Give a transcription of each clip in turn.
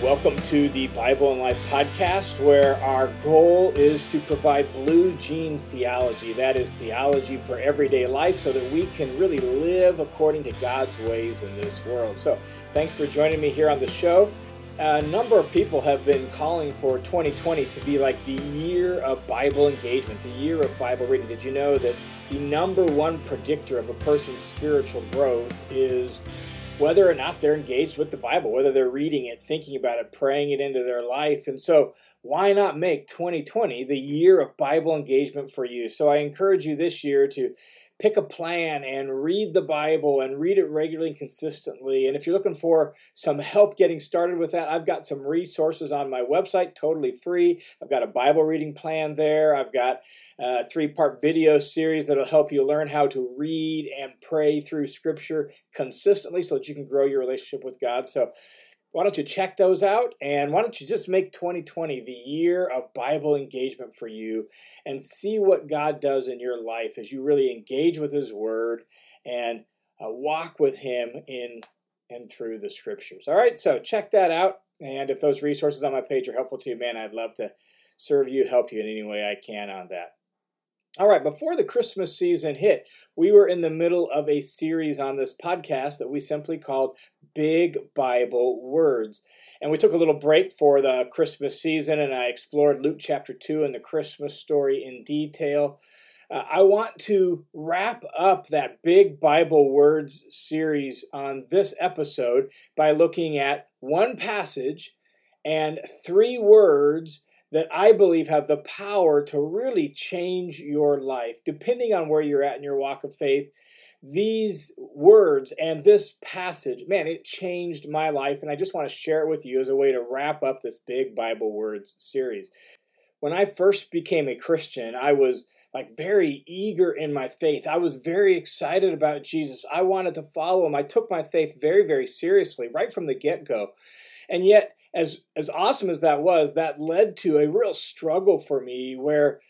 Welcome to the Bible and Life podcast, where our goal is to provide blue jeans theology. That is theology for everyday life so that we can really live according to God's ways in this world. So, thanks for joining me here on the show. A number of people have been calling for 2020 to be like the year of Bible engagement, the year of Bible reading. Did you know that the number one predictor of a person's spiritual growth is whether or not they're engaged with the Bible, whether they're reading it, thinking about it, praying it into their life. And so, why not make 2020 the year of Bible engagement for you? So, I encourage you this year to pick a plan and read the Bible and read it regularly and consistently. And if you're looking for some help getting started with that, I've got some resources on my website, totally free. I've got a Bible reading plan there. I've got a three part video series that'll help you learn how to read and pray through Scripture consistently so that you can grow your relationship with God. So why don't you check those out? And why don't you just make 2020 the year of Bible engagement for you and see what God does in your life as you really engage with His Word and uh, walk with Him in and through the Scriptures. All right, so check that out. And if those resources on my page are helpful to you, man, I'd love to serve you, help you in any way I can on that. All right, before the Christmas season hit, we were in the middle of a series on this podcast that we simply called Big Bible Words. And we took a little break for the Christmas season, and I explored Luke chapter 2 and the Christmas story in detail. Uh, I want to wrap up that Big Bible Words series on this episode by looking at one passage and three words that I believe have the power to really change your life, depending on where you're at in your walk of faith. These words and this passage, man, it changed my life, and I just want to share it with you as a way to wrap up this big Bible Words series. When I first became a Christian, I was like very eager in my faith. I was very excited about Jesus. I wanted to follow him. I took my faith very, very seriously right from the get go. And yet, as as awesome as that was, that led to a real struggle for me where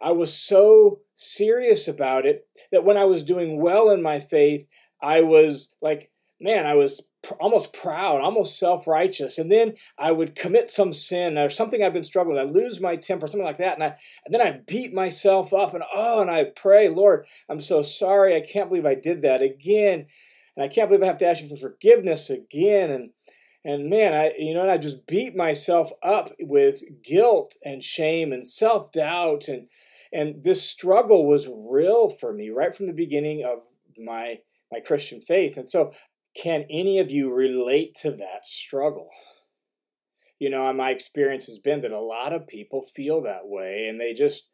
I was so serious about it that when I was doing well in my faith, I was like, man, I was pr- almost proud, almost self righteous. And then I would commit some sin or something I've been struggling with. I lose my temper, something like that. And, I, and then I beat myself up and oh, and I pray, Lord, I'm so sorry. I can't believe I did that again. And I can't believe I have to ask you for forgiveness again. And and man, I you know, and I just beat myself up with guilt and shame and self doubt and and this struggle was real for me right from the beginning of my my Christian faith. And so, can any of you relate to that struggle? You know, my experience has been that a lot of people feel that way and they just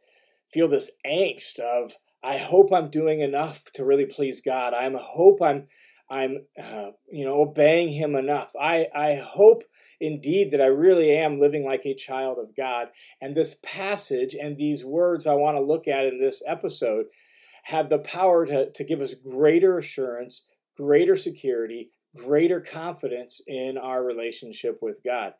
feel this angst of I hope I'm doing enough to really please God. I hope I'm I'm, uh, you know, obeying Him enough. I, I hope indeed that I really am living like a child of God. And this passage and these words I want to look at in this episode have the power to, to give us greater assurance, greater security, greater confidence in our relationship with God.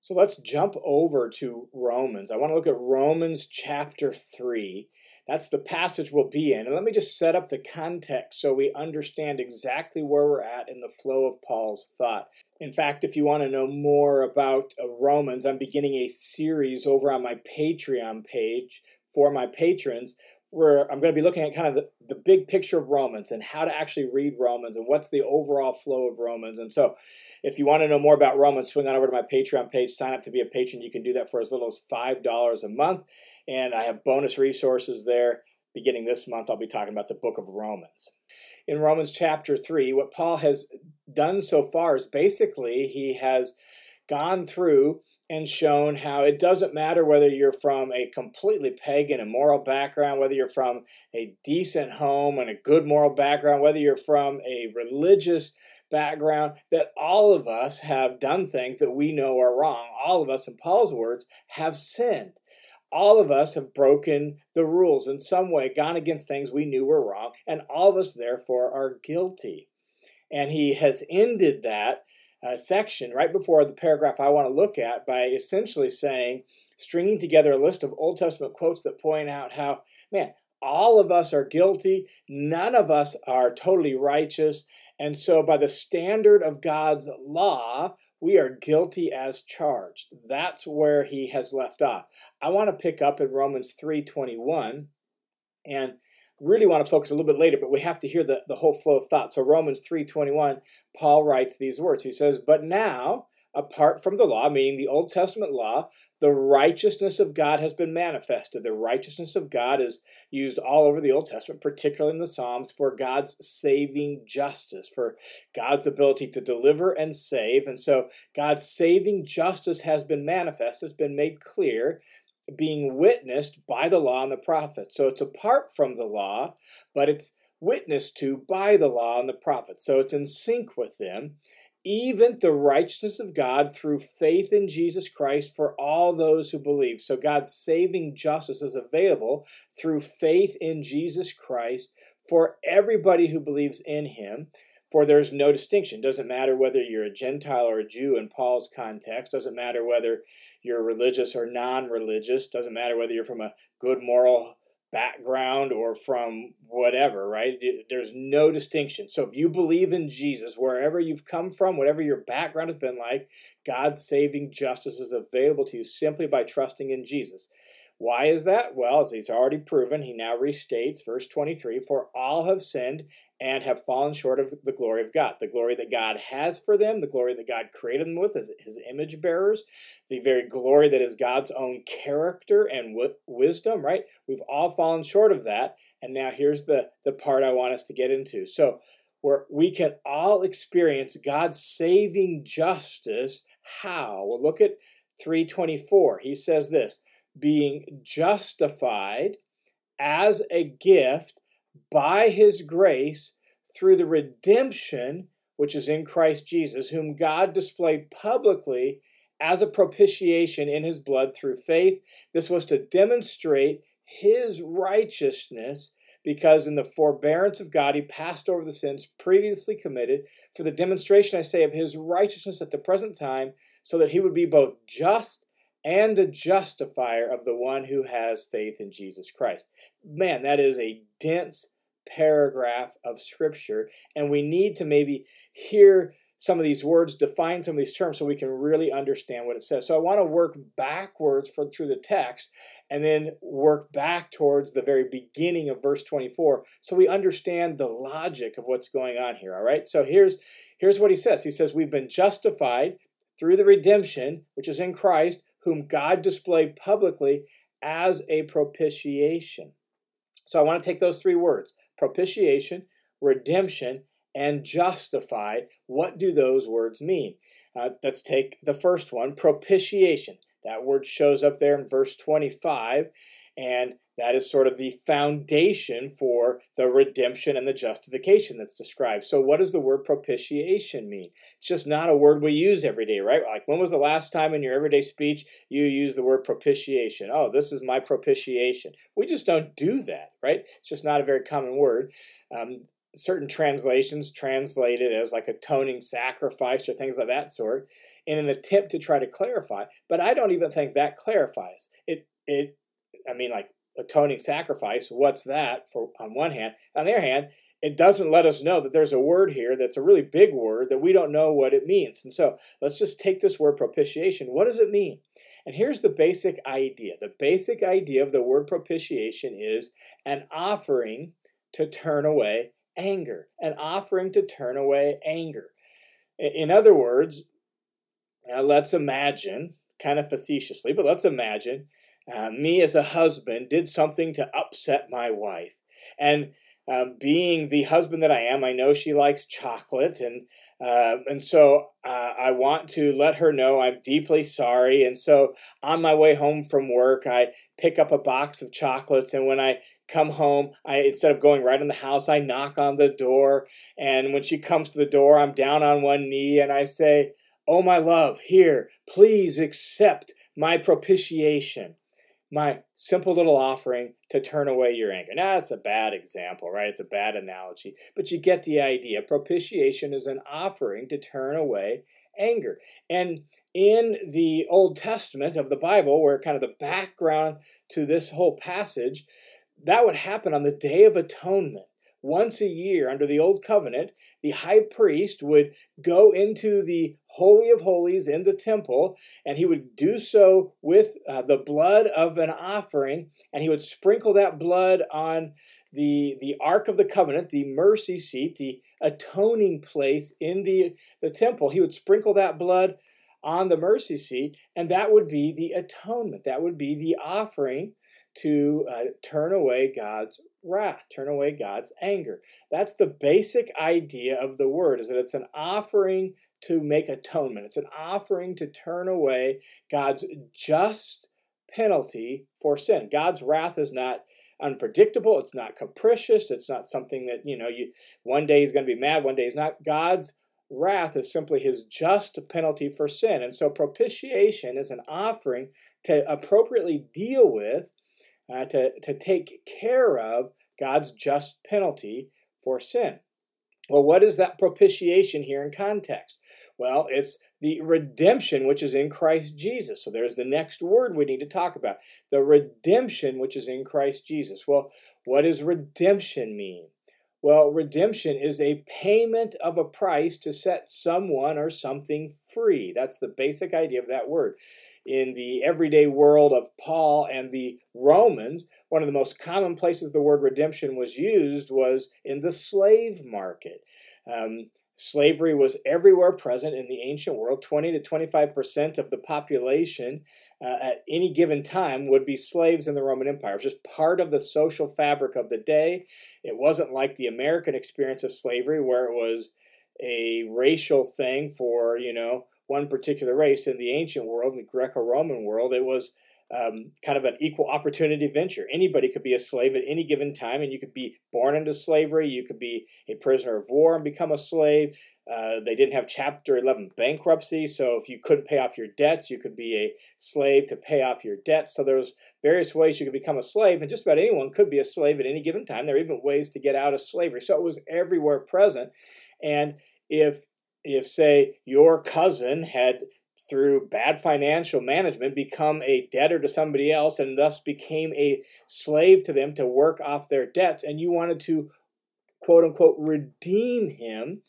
So let's jump over to Romans. I want to look at Romans chapter 3 that's the passage we'll be in. And let me just set up the context so we understand exactly where we're at in the flow of Paul's thought. In fact, if you want to know more about uh, Romans, I'm beginning a series over on my Patreon page for my patrons where I'm going to be looking at kind of the, the big picture of Romans and how to actually read Romans and what's the overall flow of Romans. And so, if you want to know more about Romans, swing on over to my Patreon page, sign up to be a patron. You can do that for as little as $5 a month. And I have bonus resources there. Beginning this month, I'll be talking about the book of Romans. In Romans chapter 3, what Paul has done so far is basically he has gone through and shown how it doesn't matter whether you're from a completely pagan and moral background, whether you're from a decent home and a good moral background, whether you're from a religious background, that all of us have done things that we know are wrong. All of us, in Paul's words, have sinned. All of us have broken the rules in some way, gone against things we knew were wrong, and all of us, therefore, are guilty. And he has ended that uh, section right before the paragraph I want to look at by essentially saying, stringing together a list of Old Testament quotes that point out how, man, all of us are guilty, none of us are totally righteous, and so by the standard of God's law, we are guilty as charged. That's where he has left off. I want to pick up in Romans 3:21 and really want to focus a little bit later, but we have to hear the, the whole flow of thought. So Romans 3:21, Paul writes these words. He says, "But now apart from the law, meaning the Old Testament law, the righteousness of God has been manifested. The righteousness of God is used all over the Old Testament, particularly in the Psalms, for God's saving justice, for God's ability to deliver and save. And so God's saving justice has been manifest, has been made clear, being witnessed by the law and the prophets. So it's apart from the law, but it's witnessed to by the law and the prophets. So it's in sync with them even the righteousness of God through faith in Jesus Christ for all those who believe. So God's saving justice is available through faith in Jesus Christ for everybody who believes in him. For there's no distinction. Doesn't matter whether you're a Gentile or a Jew in Paul's context. Doesn't matter whether you're religious or non religious. Doesn't matter whether you're from a good moral background or from whatever, right? There's no distinction. So if you believe in Jesus, wherever you've come from, whatever your background has been like, God's saving justice is available to you simply by trusting in Jesus. Why is that? Well, as he's already proven, he now restates verse 23 For all have sinned and have fallen short of the glory of God. The glory that God has for them, the glory that God created them with as his image bearers, the very glory that is God's own character and w- wisdom, right? We've all fallen short of that. And now here's the, the part I want us to get into. So, where we can all experience God's saving justice. How? Well, look at 324. He says this being justified as a gift by his grace through the redemption which is in Christ Jesus, whom God displayed publicly as a propitiation in his blood through faith. This was to demonstrate his righteousness because in the forbearance of God he passed over the sins previously committed for the demonstration, I say, of his righteousness at the present time, so that he would be both just and the justifier of the one who has faith in Jesus Christ. Man, that is a dense paragraph of scripture, and we need to maybe hear some of these words, define some of these terms so we can really understand what it says. So I want to work backwards through the text and then work back towards the very beginning of verse 24 so we understand the logic of what's going on here, all right? So here's here's what he says. He says we've been justified through the redemption which is in Christ whom God displayed publicly as a propitiation. So I want to take those three words propitiation, redemption, and justified. What do those words mean? Uh, let's take the first one propitiation. That word shows up there in verse 25, and that is sort of the foundation for the redemption and the justification that's described. So, what does the word propitiation mean? It's just not a word we use every day, right? Like, when was the last time in your everyday speech you use the word propitiation? Oh, this is my propitiation. We just don't do that, right? It's just not a very common word. Um, certain translations translate it as like a atoning sacrifice or things of that sort in an attempt to try to clarify. But I don't even think that clarifies. It, it, I mean, like atoning sacrifice. What's that for on one hand? On the other hand, it doesn't let us know that there's a word here that's a really big word that we don't know what it means. And so let's just take this word propitiation. What does it mean? And here's the basic idea. The basic idea of the word propitiation is an offering to turn away anger, an offering to turn away anger. In other words, now let's imagine, kind of facetiously, but let's imagine uh, me as a husband did something to upset my wife. And uh, being the husband that I am, I know she likes chocolate, and uh, and so uh, I want to let her know I'm deeply sorry. And so on my way home from work, I pick up a box of chocolates, and when I come home, I instead of going right in the house, I knock on the door. And when she comes to the door, I'm down on one knee, and I say, "Oh my love, here, please accept my propitiation." My simple little offering to turn away your anger. Now, that's a bad example, right? It's a bad analogy, but you get the idea. Propitiation is an offering to turn away anger. And in the Old Testament of the Bible, where kind of the background to this whole passage, that would happen on the Day of Atonement once a year under the old covenant, the high priest would go into the Holy of Holies in the temple, and he would do so with uh, the blood of an offering, and he would sprinkle that blood on the, the Ark of the Covenant, the mercy seat, the atoning place in the, the temple. He would sprinkle that blood on the mercy seat, and that would be the atonement. That would be the offering to uh, turn away God's wrath, turn away God's anger. That's the basic idea of the word, is that it's an offering to make atonement. It's an offering to turn away God's just penalty for sin. God's wrath is not unpredictable, it's not capricious, it's not something that, you know, you one day he's going to be mad, one day he's not. God's wrath is simply his just penalty for sin. And so propitiation is an offering to appropriately deal with, uh, to, to take care of God's just penalty for sin. Well, what is that propitiation here in context? Well, it's the redemption which is in Christ Jesus. So there's the next word we need to talk about the redemption which is in Christ Jesus. Well, what does redemption mean? Well, redemption is a payment of a price to set someone or something free. That's the basic idea of that word. In the everyday world of Paul and the Romans, one of the most common places the word redemption was used was in the slave market. Um, Slavery was everywhere present in the ancient world. 20 to 25% of the population uh, at any given time would be slaves in the Roman Empire. It was just part of the social fabric of the day. It wasn't like the American experience of slavery where it was a racial thing for, you know, one particular race. In the ancient world, in the Greco Roman world, it was um, kind of an equal opportunity venture. Anybody could be a slave at any given time, and you could be born into slavery. You could be a prisoner of war and become a slave. Uh, they didn't have Chapter 11 bankruptcy, so if you couldn't pay off your debts, you could be a slave to pay off your debts. So there was various ways you could become a slave, and just about anyone could be a slave at any given time. There are even ways to get out of slavery. So it was everywhere present. And if if say your cousin had through bad financial management, become a debtor to somebody else and thus became a slave to them to work off their debts, and you wanted to quote unquote redeem him,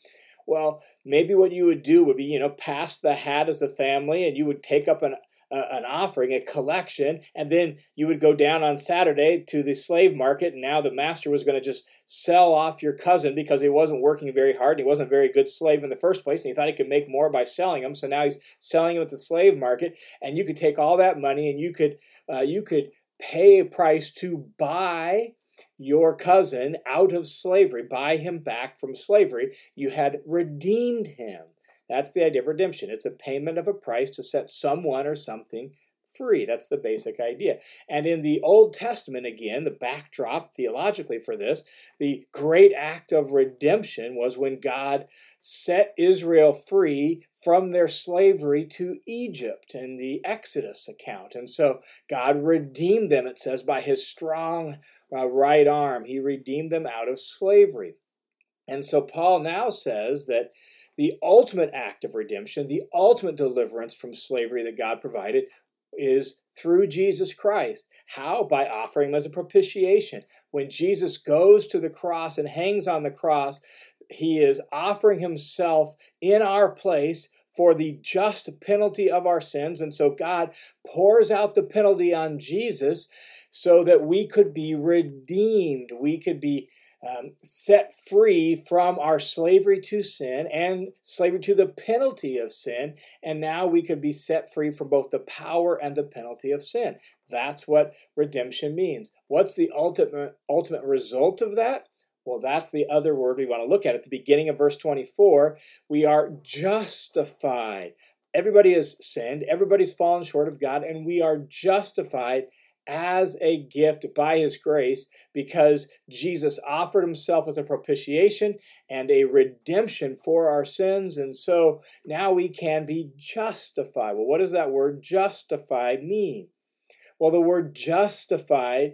well, maybe what you would do would be, you know, pass the hat as a family and you would take up an an offering, a collection, and then you would go down on Saturday to the slave market, and now the master was going to just sell off your cousin because he wasn't working very hard and he wasn't a very good slave in the first place, and he thought he could make more by selling him. So now he's selling him at the slave market, and you could take all that money and you could uh, you could pay a price to buy your cousin out of slavery, buy him back from slavery. You had redeemed him. That's the idea of redemption. It's a payment of a price to set someone or something free. That's the basic idea. And in the Old Testament, again, the backdrop theologically for this, the great act of redemption was when God set Israel free from their slavery to Egypt in the Exodus account. And so God redeemed them, it says, by his strong uh, right arm. He redeemed them out of slavery. And so Paul now says that the ultimate act of redemption, the ultimate deliverance from slavery that God provided, is through Jesus Christ. How? By offering him as a propitiation. When Jesus goes to the cross and hangs on the cross, he is offering himself in our place for the just penalty of our sins. And so God pours out the penalty on Jesus so that we could be redeemed. We could be um, set free from our slavery to sin and slavery to the penalty of sin. And now we could be set free from both the power and the penalty of sin. That's what redemption means. What's the ultimate, ultimate result of that? Well, that's the other word we want to look at. At the beginning of verse 24, we are justified. Everybody has sinned, everybody's fallen short of God, and we are justified as a gift by his grace because Jesus offered himself as a propitiation and a redemption for our sins. And so now we can be justified. Well, what does that word justified mean? Well, the word justified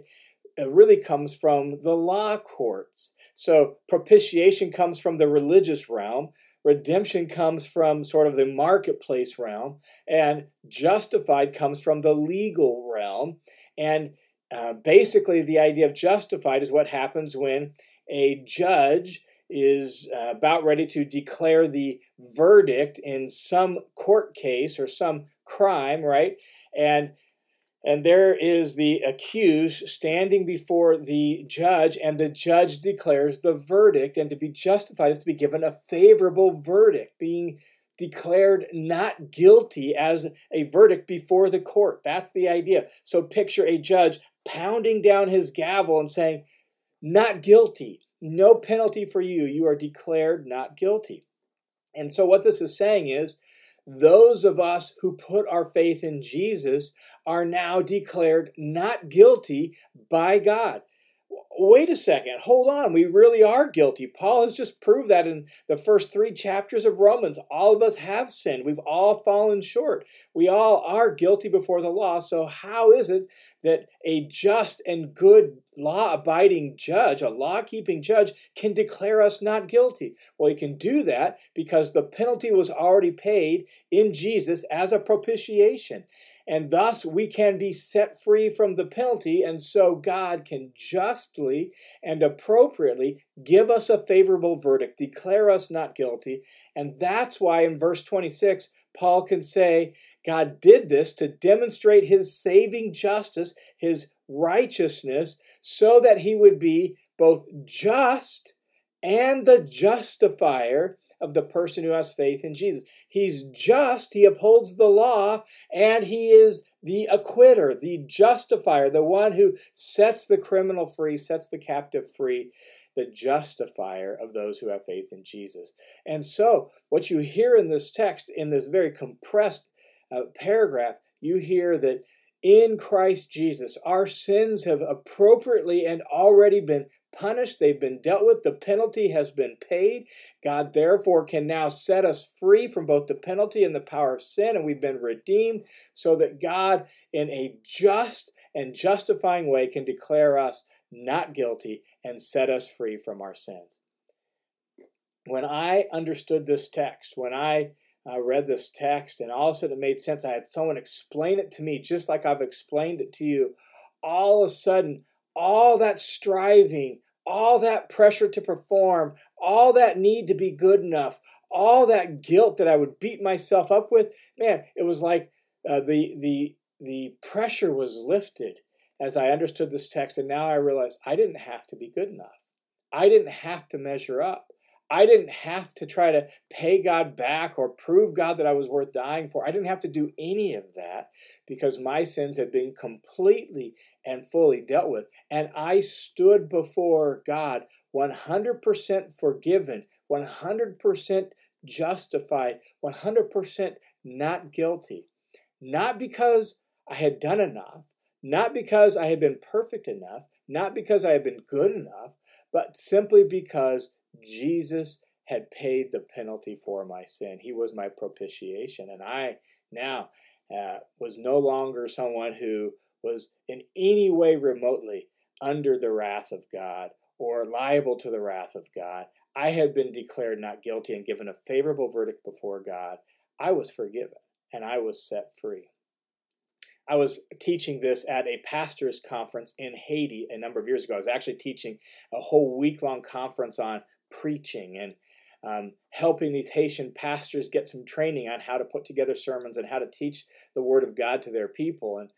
uh, really comes from the law courts. So propitiation comes from the religious realm. Redemption comes from sort of the marketplace realm, and justified comes from the legal realm. And uh, basically, the idea of justified is what happens when a judge is uh, about ready to declare the verdict in some court case or some crime, right? And and there is the accused standing before the judge, and the judge declares the verdict. And to be justified is to be given a favorable verdict, being declared not guilty as a verdict before the court. That's the idea. So picture a judge pounding down his gavel and saying, Not guilty, no penalty for you. You are declared not guilty. And so what this is saying is, those of us who put our faith in Jesus are now declared not guilty by God wait a second, hold on, we really are guilty. Paul has just proved that in the first three chapters of Romans. All of us have sinned. We've all fallen short. We all are guilty before the law. So, how is it that a just and good law abiding judge, a law keeping judge, can declare us not guilty? Well, he can do that because the penalty was already paid in Jesus as a propitiation and thus we can be set free from the penalty, and so God can justly and appropriately give us a favorable verdict, declare us not guilty. And that's why in verse 26, Paul can say, God did this to demonstrate his saving justice, his righteousness, so that he would be both just and the justifier of the person who has faith in Jesus. He's just, he upholds the law, and he is the acquitter, the justifier, the one who sets the criminal free, sets the captive free, the justifier of those who have faith in Jesus. And so, what you hear in this text, in this very compressed uh, paragraph, you hear that in Christ Jesus, our sins have appropriately and already been punished, they've been dealt with, the penalty has been paid. God, therefore, can now set us free from both the penalty and the power of sin, and we've been redeemed so that God, in a just and justifying way, can declare us not guilty and set us free from our sins. When I understood this text, when I uh, read this text, and all of a sudden it made sense, I had someone explain it to me just like I've explained it to you. All of a sudden, all that striving, all that pressure to perform, all that need to be good enough, all that guilt that I would beat myself up with, man, it was like uh, the the the pressure was lifted as I understood this text, and now I realize I didn't have to be good enough. I didn't have to measure up. I didn't have to try to pay God back or prove God that I was worth dying for. I didn't have to do any of that because my sins had been completely and fully dealt with. And I stood before God 100% forgiven, 100% justified, 100% not guilty. Not because I had done enough, not because I had been perfect enough, not because I had been good enough, but simply because Jesus had paid the penalty for my sin. He was my propitiation. And I now uh, was no longer someone who was in any way remotely under the wrath of God or liable to the wrath of God. I had been declared not guilty and given a favorable verdict before God. I was forgiven and I was set free. I was teaching this at a pastor's conference in Haiti a number of years ago. I was actually teaching a whole week long conference on preaching and um, helping these Haitian pastors get some training on how to put together sermons and how to teach the Word of God to their people. And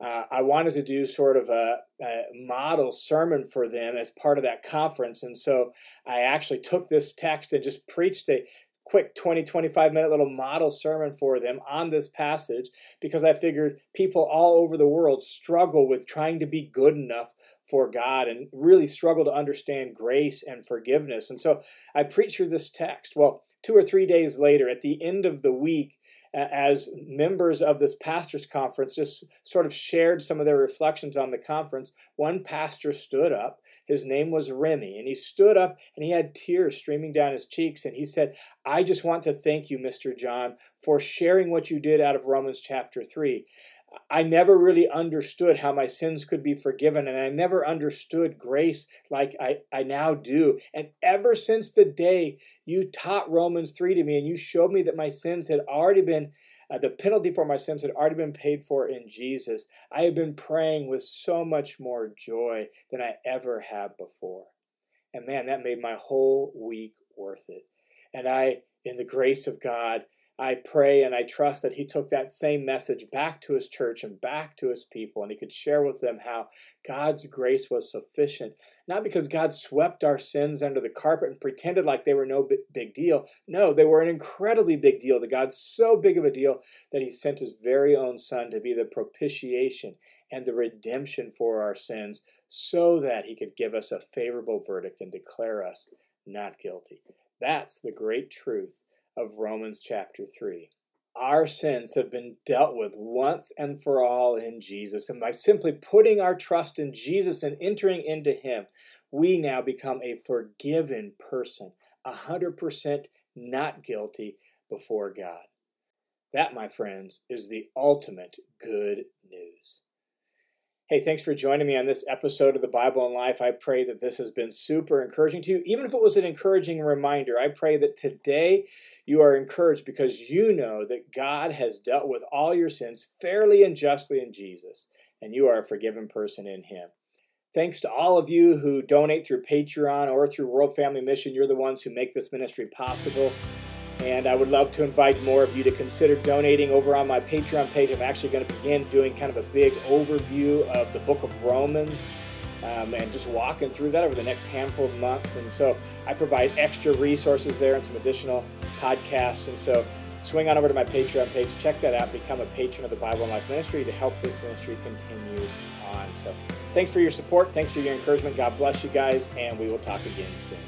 uh, I wanted to do sort of a, a, model sermon for them as part of that conference. And so I actually took this text and just preached a quick 20, 25 minute little model sermon for them on this passage because I figured people all over the world struggle with trying to be good enough for God and really struggle to understand grace and forgiveness. And so I preached through this text. Well, two or three days later, at the end of the week, as members of this pastors conference just sort of shared some of their reflections on the conference, one pastor stood up. His name was Remy, and he stood up and he had tears streaming down his cheeks. And he said, I just want to thank you, Mr. John, for sharing what you did out of Romans chapter 3. I never really understood how my sins could be forgiven, and I never understood grace like I, I now do. And ever since the day you taught Romans 3 to me and you showed me that my sins had already been, uh, the penalty for my sins had already been paid for in Jesus, I have been praying with so much more joy than I ever have before. And man, that made my whole week worth it. And I, in the grace of God, I pray and I trust that he took that same message back to his church and back to his people, and he could share with them how God's grace was sufficient. Not because God swept our sins under the carpet and pretended like they were no big deal. No, they were an incredibly big deal to God, so big of a deal that he sent his very own son to be the propitiation and the redemption for our sins so that he could give us a favorable verdict and declare us not guilty. That's the great truth of Romans chapter 3. Our sins have been dealt with once and for all in Jesus. And by simply putting our trust in Jesus and entering into Him, we now become a forgiven person, 100% not guilty before God. That, my friends, is the ultimate good news. Hey, thanks for joining me on this episode of the Bible and Life. I pray that this has been super encouraging to you. Even if it was an encouraging reminder, I pray that today you are encouraged because you know that God has dealt with all your sins fairly and justly in Jesus, and you are a forgiven person in Him. Thanks to all of you who donate through Patreon or through World Family Mission. You're the ones who make this ministry possible. And I would love to invite more of you to consider donating over on my Patreon page. I'm actually going to begin doing kind of a big overview of the book of Romans um, and just walking through that over the next handful of months. And so I provide extra resources there and some additional podcasts. And so swing on over to my Patreon page, check that out, become a patron of the Bible and Life Ministry to help this ministry continue on. So thanks for your support. Thanks for your encouragement. God bless you guys, and we will talk again soon.